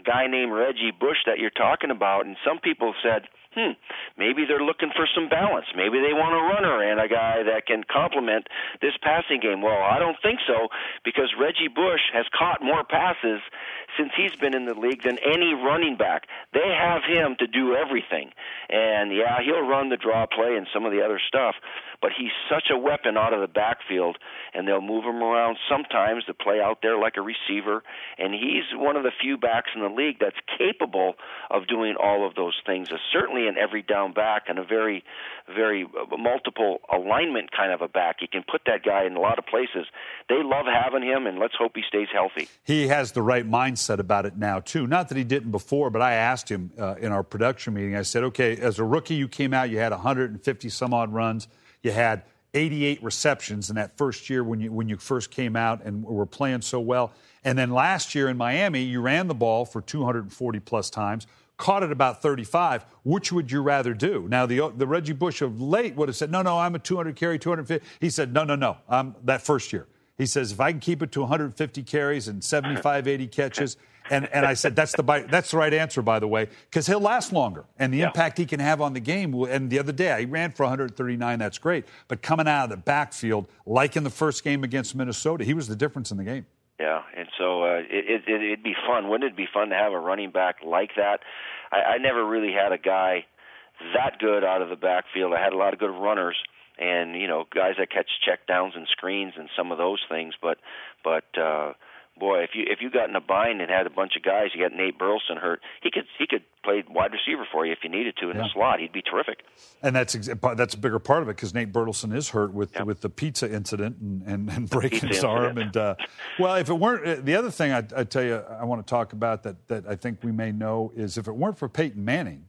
guy named Reggie Bush that you're talking about, and some people said hmm, maybe they're looking for some balance. Maybe they want a runner and a guy that can complement this passing game. Well, I don't think so because Reggie Bush has caught more passes since he's been in the league than any running back. They have him to do everything. And yeah, he'll run the draw play and some of the other stuff, but he's such a weapon out of the backfield and they'll move him around sometimes to play out there like a receiver and he's one of the few backs in the league that's capable of doing all of those things. Uh, certainly an every down back and a very very uh, multiple alignment kind of a back. You can put that guy in a lot of places. They love having him and let's hope he stays healthy. He has the right mindset about it now too. Not that he didn't before, but I asked him uh, in our production meeting. I said, "Okay, as a rookie you came out, you had 150 some odd runs. You had 88 receptions in that first year when you when you first came out and were playing so well. And then last year in Miami, you ran the ball for 240 plus times, caught it about 35. Which would you rather do? Now the the Reggie Bush of late would have said, "No, no, I'm a 200 carry, 250." He said, "No, no, no, I'm that first year." He says, "If I can keep it to 150 carries and 75, 80 catches." And, and I said, that's the, that's the right answer, by the way, because he'll last longer. And the Yeah. impact he can have on the game. will- And the other day, he ran for 139. That's great. But coming out of the backfield, like in the first game against Minnesota, he was the difference in the game. Yeah, and so uh, it, it, it'd be fun. Wouldn't it be fun to have a running back like that? I, I never really had a guy that good out of the backfield. I had a lot of good runners, and you know, guys that catch check downs and screens and some of those things. But, but uh, boy, if you if you got in a bind and had a bunch of guys, you got Nate Burleson hurt, he could he could play wide receiver for you if you needed to in Yeah. the slot. He'd be terrific. And that's that's a bigger part of it because Nate Burleson is hurt with Yep. with the pizza incident and, and, and breaking his arm. incident. And uh, well, if it weren't uh, the other thing I, I tell you, I want to talk about that that I think we may know is if it weren't for Peyton Manning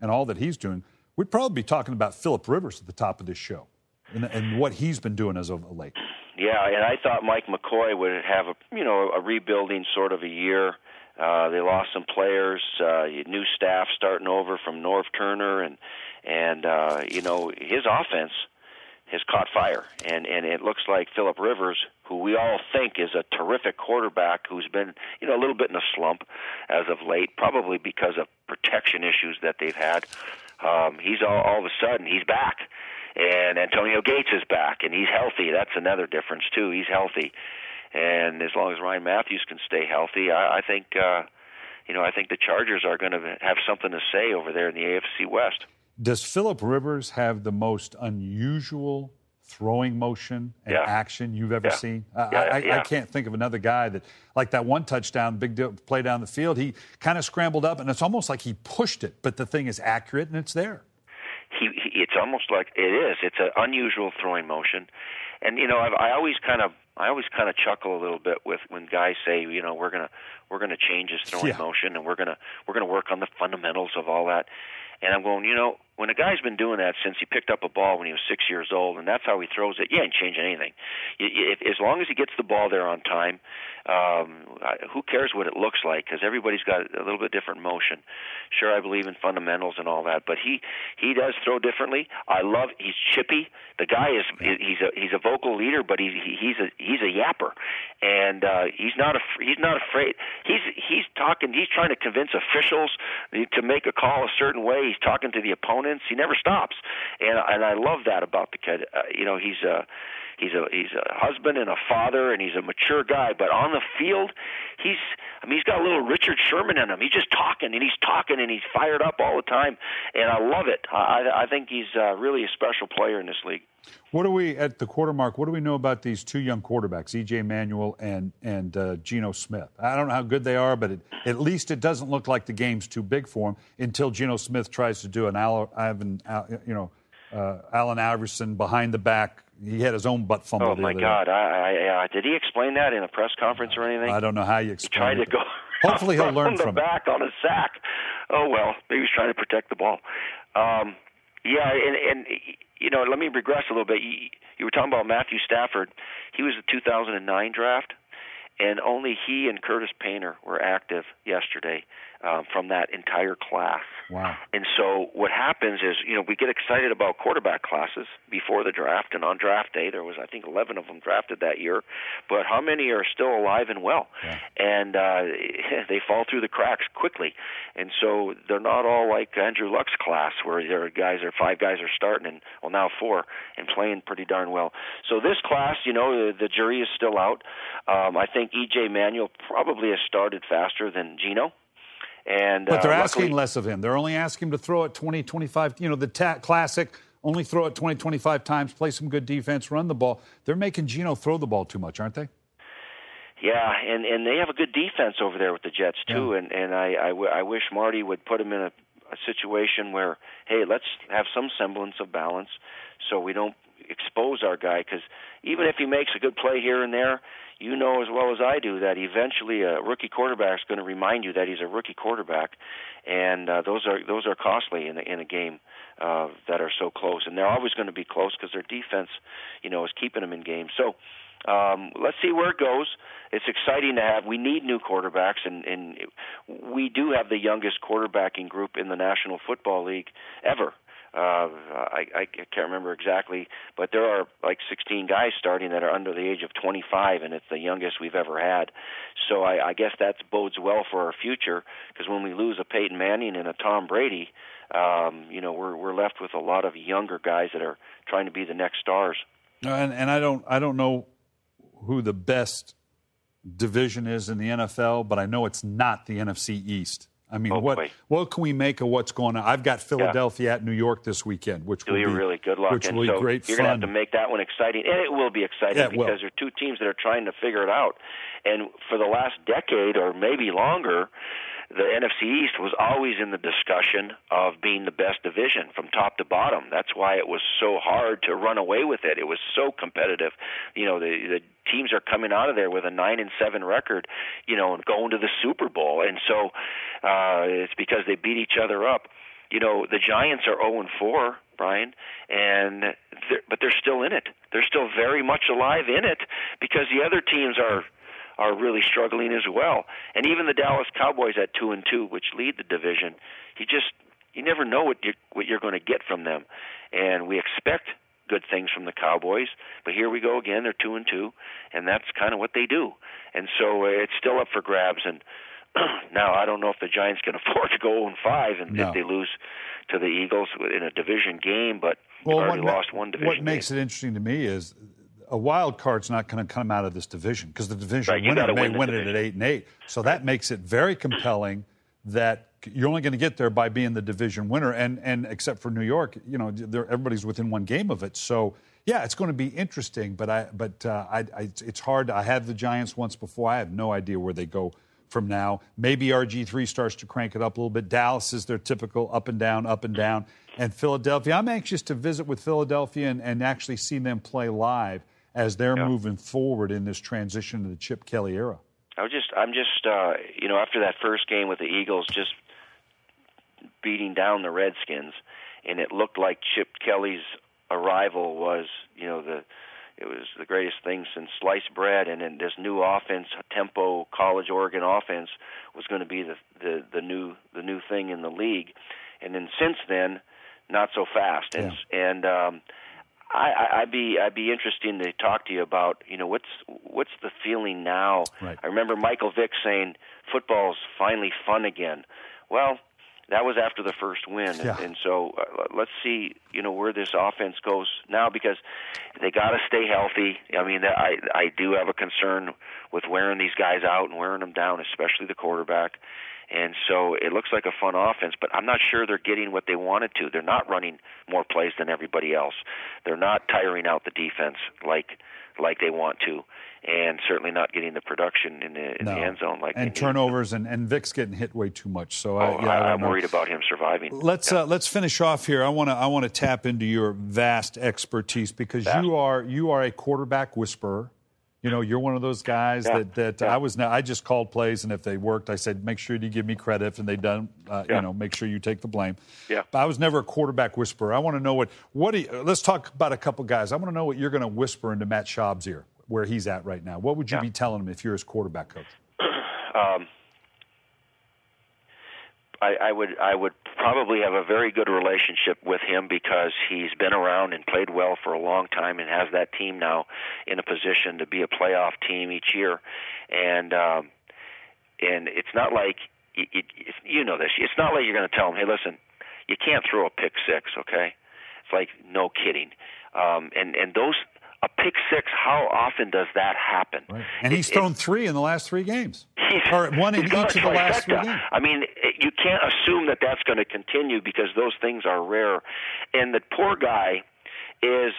and all that he's doing, we'd probably be talking about Philip Rivers at the top of this show and, and what he's been doing as of late. Yeah, and I thought Mike McCoy would have a you know a rebuilding sort of a year. Uh, they lost some players, uh, new staff starting over from Norv Turner, and and uh, you know his offense has caught fire, and and it looks like Philip Rivers, who we all think is a terrific quarterback, who's been you know a little bit in a slump as of late, probably because of protection issues that they've had. Um, he's all, all of a sudden he's back, and Antonio Gates is back, and he's healthy. That's another difference too. He's healthy, and as long as Ryan Mathews can stay healthy, I, I think. Uh, you know, I think the Chargers are going to have something to say over there in the AFC West. Does Philip Rivers have the most unusual throwing motion and Yeah. action you've ever Yeah. seen? I, Yeah, I, I can't think of another guy that, like that one touchdown, big deal, play down the field. He kind of scrambled up, and it's almost like he pushed it, but the thing is accurate and it's there. he, almost like it is. It's an unusual throwing motion, and you know I've, I always kind of I always kind of chuckle a little bit with when guys say you know we're gonna we're gonna change his throwing Yeah. motion and we're gonna we're gonna work on the fundamentals of all that, and I'm going you know when a guy's been doing that since he picked up a ball when he was six years old and that's how he throws it, you ain't changing anything. As long as he gets the ball there on time, um, who cares what it looks like? Because everybody's got a little bit different motion. Sure, I believe in fundamentals and all that, but he he does throw differently. I love he's chippy. The guy is he's a he's a vocal leader, but he's he's a he's a yapper, and uh, he's not a he's not afraid. He's he's talking. He's trying to convince officials to make a call a certain way. He's talking to the opponents. He never stops, and and I love that about the kid. Uh, you know, he's a he's a he's a husband and a father and he's a mature guy but on the field he's i mean he's got a little richard sherman in him he's just talking and he's talking and he's fired up all the time and i love it i i think he's uh, really a special player in this league What do we at the quarter mark? What do we know about these two young quarterbacks, EJ Manuel and and uh, Geno Smith? I don't know how good they are, but it, at least it doesn't look like the game's too big for him until Geno Smith tries to do an Al, Ivan, you know, uh, Allen Iverson behind the back. He had his own butt fumble. Oh my God! I, I, uh, did he explain that in a press conference or anything? I don't know how you explain. He tried it. to go. Hopefully, he'll learn from from the back on a sack. Oh well, maybe he's trying to protect the ball. Um, yeah, and, and you know, let me regress a little bit. You, you were talking about Matthew Stafford. He was the 2009 draft, and only he and Curtis Painter were active yesterday um, from that entire class. Wow. And so what happens is, you know, we get excited about quarterback classes before the draft, and on draft day there was, I think, 11 of them drafted that year. But how many are still alive and well? Yeah. And uh, they fall through the cracks quickly. And so they're not all like Andrew Luck's class, where there are guys or five guys are starting, and well now four, and playing pretty darn well. So this class, you know, the, the jury is still out. Um, I think EJ Manuel probably has started faster than Geno. And but they're uh, asking luckily, less of him. They're only asking him to throw it 20, 25. You know, the ta- classic only throw it 20, 25 times, play some good defense, run the ball. They're making Geno throw the ball too much, aren't they? Yeah, and and they have a good defense over there with the Jets too. Yeah. And and I, I, w- I wish Marty would put him in a, a situation where hey, let's have some semblance of balance, so we don't expose our guy. Because even if he makes a good play here and there, you know as well as I do that eventually a rookie quarterback is going to remind you that he's a rookie quarterback, and uh, those are those are costly in a, in a game uh, that are so close, and they're always going to be close because their defense, you know, is keeping them in games. So. Um, let's see where it goes. It's exciting to have. We need new quarterbacks, and, and we do have the youngest quarterbacking group in the National Football League ever. Uh, I, I can't remember exactly, but there are like 16 guys starting that are under the age of 25, and it's the youngest we've ever had. So I, I guess that bodes well for our future because when we lose a Peyton Manning and a Tom Brady, um, you know, we're we're left with a lot of younger guys that are trying to be the next stars. And, and I don't I don't know who the best division is in the NFL, but I know it's not the NFC East. I mean, what what can we make of what's going on? I've got Philadelphia at New York this weekend, which Do will be really good luck? which and will so be great you're gonna have to make that one exciting, and it will be exciting Yeah, because there are two teams that are trying to figure it out. And for the last decade or maybe longer, the NFC East was always in the discussion of being the best division from top to bottom. That's why it was so hard to run away with it. It was so competitive. You know, the the teams are coming out of there with a nine and seven record, you know, and going to the Super Bowl. And so uh it's because they beat each other up. You know, the Giants are 0 and 4, Brian, and they're, but they're still in it. They're still very much alive in it because the other teams are are really struggling as well. And even the Dallas Cowboys at 2 and 2, which lead the division, you just you never know what you what you're going to get from them. And we expect good things from the Cowboys, but here we go again. They're 2 and 2, and that's kind of what they do. And so uh, it's still up for grabs and now I don't know if the Giants can afford to go and 5 and No. if they lose to the Eagles in a division game, but Well, already ma- lost one division. What makes game. it interesting to me is a wild card's not going to come out of this division because the division Right, winner may win win it at eight and eight. So that makes it very compelling that you're only going to get there by being the division winner. And and except for New York, you know, everybody's within one game of it. So yeah, it's going to be interesting. But I but uh, I, I it's hard. I had the Giants once before. I have no idea where they go from now. Maybe RG3 starts to crank it up a little bit. Dallas is their typical up and down, up and down. And Philadelphia, I'm anxious to visit with Philadelphia and, and actually see them play live as they're Yeah. moving forward in this transition to the Chip Kelly era. I was just, I'm just, uh, you know, after that first game with the Eagles, just beating down the Redskins, and it looked like Chip Kelly's arrival was, you know, the it was the greatest thing since sliced bread, and then this new offense, tempo college Oregon offense, was going to be the, the the new the new thing in the league, and then since then, not so fast, and and um, I, I, I'd be I'd be interested to talk to you about you know what's what's the feeling now. Right. I remember Michael Vick saying football's finally fun again. Well, That was after the first win, Yeah. and, and so uh, let's see, you know, where this offense goes now because they got to stay healthy. I mean, I I do have a concern with wearing these guys out and wearing them down, especially the quarterback. And so it looks like a fun offense, but I'm not sure they're getting what they wanted to. They're not running more plays than everybody else. They're not tiring out the defense like like they want to, and certainly not getting the production in the in No. the end zone like and turnovers, and, and Vick's getting hit way too much. So Oh, I, yeah, I I'm worried about him surviving. Let's uh, let's finish off here. I want to I want to tap into your vast expertise because you are you are a quarterback whisperer. You know, you're one of those guys Yeah, that that yeah. I was. I just called plays, and if they worked, I said, make sure you give me credit, and they done. Uh, Yeah. You know, make sure you take the blame. Yeah. But I was never a quarterback whisperer. I want to know what what. Do you, let's talk about a couple guys. I want to know what you're going to whisper into Matt Schaub's ear, where he's at right now. What would you be telling him if you're his quarterback coach? um, I, I would I would probably have a very good relationship with him because he's been around and played well for a long time and has that team now in a position to be a playoff team each year, and um, and it's not like it, it, it's, you know this. It's not like you're going to tell him, hey, listen, you can't throw a pick six, okay? It's like no kidding, um, and and those a pick six. How often does that happen? Right. And It- he's it- thrown three in the last three games, He's- or one in each of the last three games. I mean, it- you can't assume that that's going to continue because those things are rare. And the poor guy is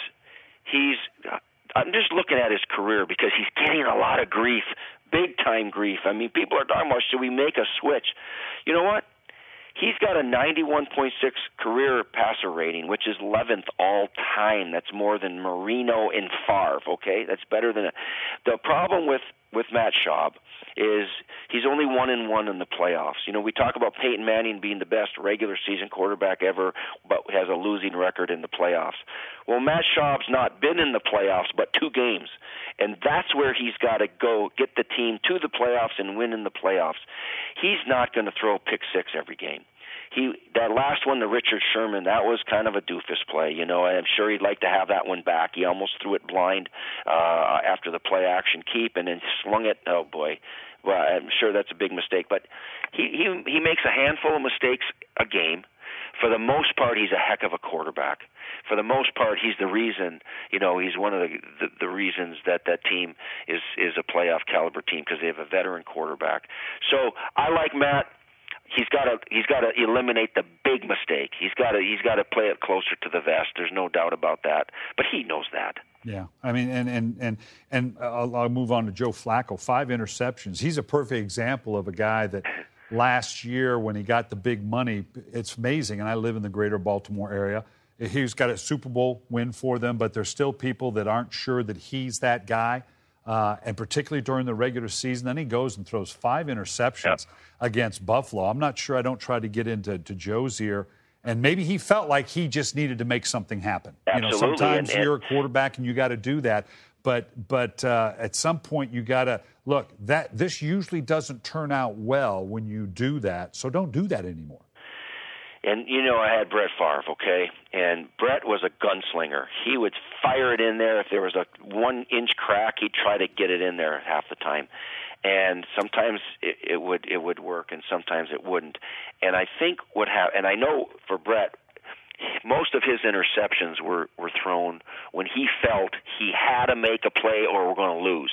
he's. Uh, I'm just looking at his career because he's getting a lot of grief, big time grief. I mean, people are talking about should we make a switch? You know what? He's got a 91.6 career passer rating, which is 11th all time. That's more than Marino and Favre. Okay, that's better than. a, The problem with with Matt Schaub is he's only one in one in the playoffs. You know, we talk about Peyton Manning being the best regular season quarterback ever, but has a losing record in the playoffs. Well, Matt Schaub's not been in the playoffs but two games, and that's where he's got to go get the team to the playoffs and win in the playoffs. He's not going to throw pick six every game he that last one, the Richard Sherman, that was kind of a doofus play. You know, I'm sure he'd like to have that one back. He almost threw it blind uh, after the play action keep, and then slung it. Oh boy, well, I'm sure that's a big mistake. But he he he makes a handful of mistakes a game. For the most part, he's a heck of a quarterback. For the most part, he's the reason. You know, he's one of the the, the reasons that that team is is a playoff caliber team because they have a veteran quarterback. So I like Matt he's got to he's got to eliminate the big mistake. He's got to he's got to play it closer to the vest. There's no doubt about that. But he knows that. Yeah, I mean, and and and and I'll, I'll move on to Joe Flacco. Five interceptions. He's a perfect example of a guy that last year when he got the big money, it's amazing. And I live in the greater Baltimore area. He's got a Super Bowl win for them, but there's still people that aren't sure that he's that guy. Uh, and particularly during the regular season, then he goes and throws five interceptions against Buffalo. I'm not sure. I don't try to get into to Joe's ear. And maybe he felt like he just needed to make something happen. You know, Absolutely, sometimes and- and- you're a quarterback and you got to do that. But but uh, at some point you got to look that this usually doesn't turn out well when you do that. So don't do that anymore. And you know, I had Brett Favre, okay, and Brett was a gunslinger. He would fire it in there. If there was a one inch crack, he'd try to get it in there half the time. And sometimes it, it would it would work, and sometimes it wouldn't. And I think what happened, and I know for Brett, most of his interceptions were were thrown when he felt he had to make a play or we're going to lose.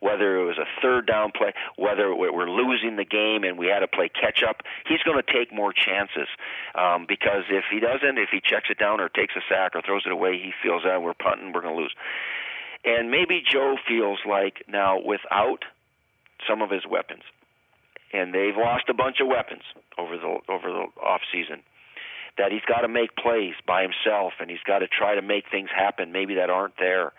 Whether it was a third down play, whether we're losing the game and we had to play catch up, he's going to take more chances um, because if he doesn't, if he checks it down or takes a sack or throws it away, he feels that we're punting, we're going to lose. And maybe Joe feels like now without some of his weapons, and they've lost a bunch of weapons over the over the off season that he's got to make plays by himself and he's got to try to make things happen maybe that aren't there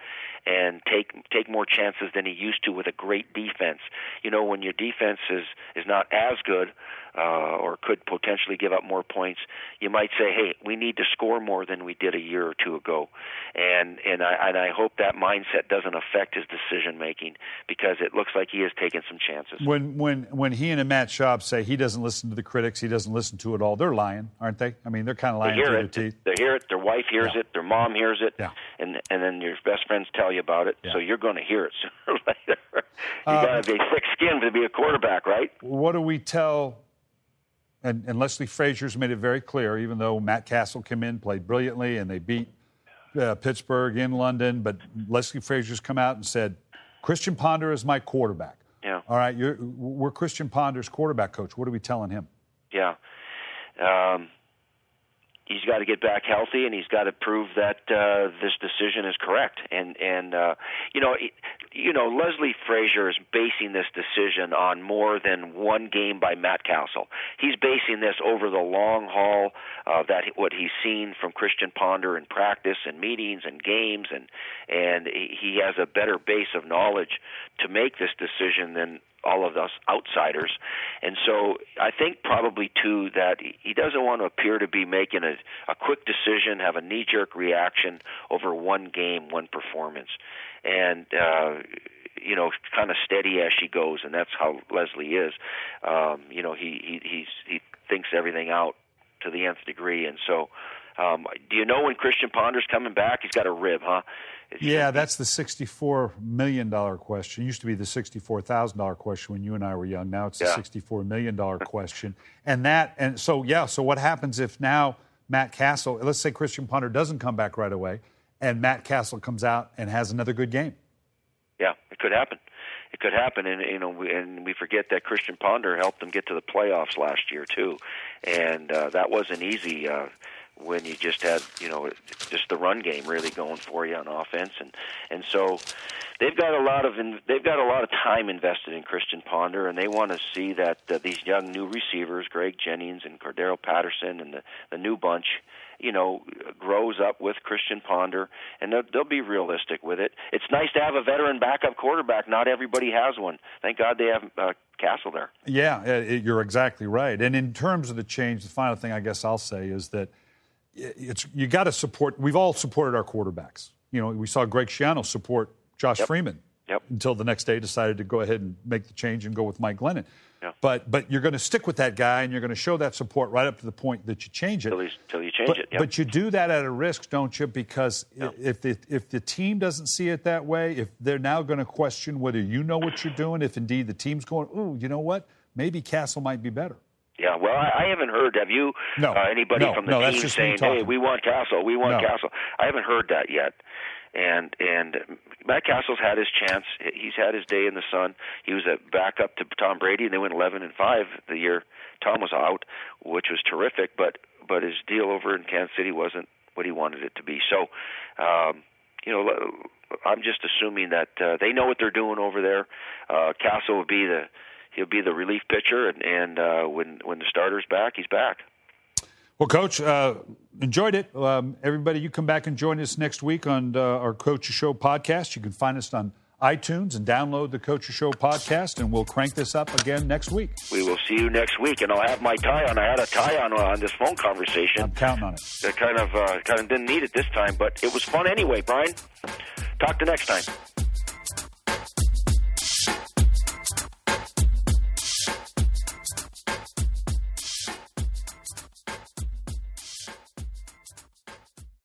and take take more chances than he used to with a great defense. You know, when your defense is is not as good uh, or could potentially give up more points, you might say, "Hey, we need to score more than we did a year or two ago." And and I and I hope that mindset doesn't affect his decision making because it looks like he is taking some chances. When when when he and Matt Schaub say he doesn't listen to the critics, he doesn't listen to it all. They're lying, aren't they? I mean, they're kind of They lying hear through it. their teeth. They hear it. Their wife hears Yeah. it. Their mom hears it. Yeah. And and then your best friends tell you about it. Yeah. So you're going to hear it sooner or later. you Uh, got to be thick-skinned to be a quarterback, right? What do we tell and, and Leslie Frazier's made it very clear, even though Matt Cassel came in, played brilliantly, and they beat uh, Pittsburgh in London, but Leslie Frazier's come out and said, Christian Ponder is my quarterback. Yeah. All right, you're, we're Christian Ponder's quarterback coach. What are we telling him? Yeah. Um, he's got to get back healthy and he's got to prove that uh, this decision is correct. And and uh, you know, you know, Leslie Frazier is basing this decision on more than one game by Matt Cassel. He's basing this over the long haul uh, that what he's seen from Christian Ponder in practice and meetings and games, and and he has a better base of knowledge to make this decision than all of us outsiders. And so I think probably too that he doesn't want to appear to be making a, a quick decision, have a knee jerk reaction over one game, one performance. And uh you know, kind of steady as she goes, and that's how Leslie is. Um, you know, he he he's, he thinks everything out to the nth degree, and so. Um, do you know when Christian Ponder's coming back? He's got a rib, huh? yeah, that's the $64 million question. It used to be the $64,000 question when you and I were young. Now it's yeah. the $64 million question. and that, and so, yeah, so what happens if now Matt Cassel? let's say Christian Ponder doesn't come back right away, and Matt Cassel comes out and has another good game? Yeah, it could happen. It could happen, and you know, we, and we forget that Christian Ponder helped them get to the playoffs last year too, and uh, that wasn't easy. Uh, when you just had you know just the run game really going for you on offense. And and so they've got a lot of in, they've got a lot of time invested in Christian Ponder and they want to see that uh, these young new receivers Greg Jennings and Cordarrelle Patterson and the the new bunch you know grows up with Christian Ponder and they'll, they'll be realistic with it. It's nice to have a veteran backup quarterback. Not everybody has one. Thank God they have uh, Cassel there. Yeah you're exactly right. And in terms of the change the final thing I guess I'll say is that it's you got to support. We've all supported our quarterbacks. You know, we saw Greg Schiano support Josh yep. Freeman yep. until the next day decided to go ahead and make the change and go with Mike Glennon. Yep. But but you're going to stick with that guy and you're going to show that support right up to the point that you change it. Until you change but, it. But you do that at a risk, don't you? Because if the if the team doesn't see it that way, if they're now going to question whether you know what you're doing, if indeed the team's going, ooh, you know what, maybe Cassel might be better. Yeah, well, I, I haven't heard. Have you? No, uh, anybody no, from the no, team saying, "Hey, we want Cassel, we want no. Cassel"? I haven't heard that yet. And and Matt Cassel's had his chance. He's had his day in the sun. He was a backup to Tom Brady, and they went 11 and five the year Tom was out, which was terrific. But but his deal over in Kansas City wasn't what he wanted it to be. So, um, you know, I'm just assuming that uh, they know what they're doing over there. Uh, Cassel will be the he'll be the relief pitcher, and, and uh, when when the starter's back, he's back. Well, Coach, uh, enjoyed it. Um, everybody, you come back and join us next week on uh, our Coach Show podcast. You can find us on iTunes and download the Coach Show podcast, and we'll crank this up again next week. We will see you next week, and I'll have my tie on. I had a tie on on this phone conversation. I'm counting on it. I kind of uh, kind of didn't need it this time, but it was fun anyway, Brian. Talk to next time.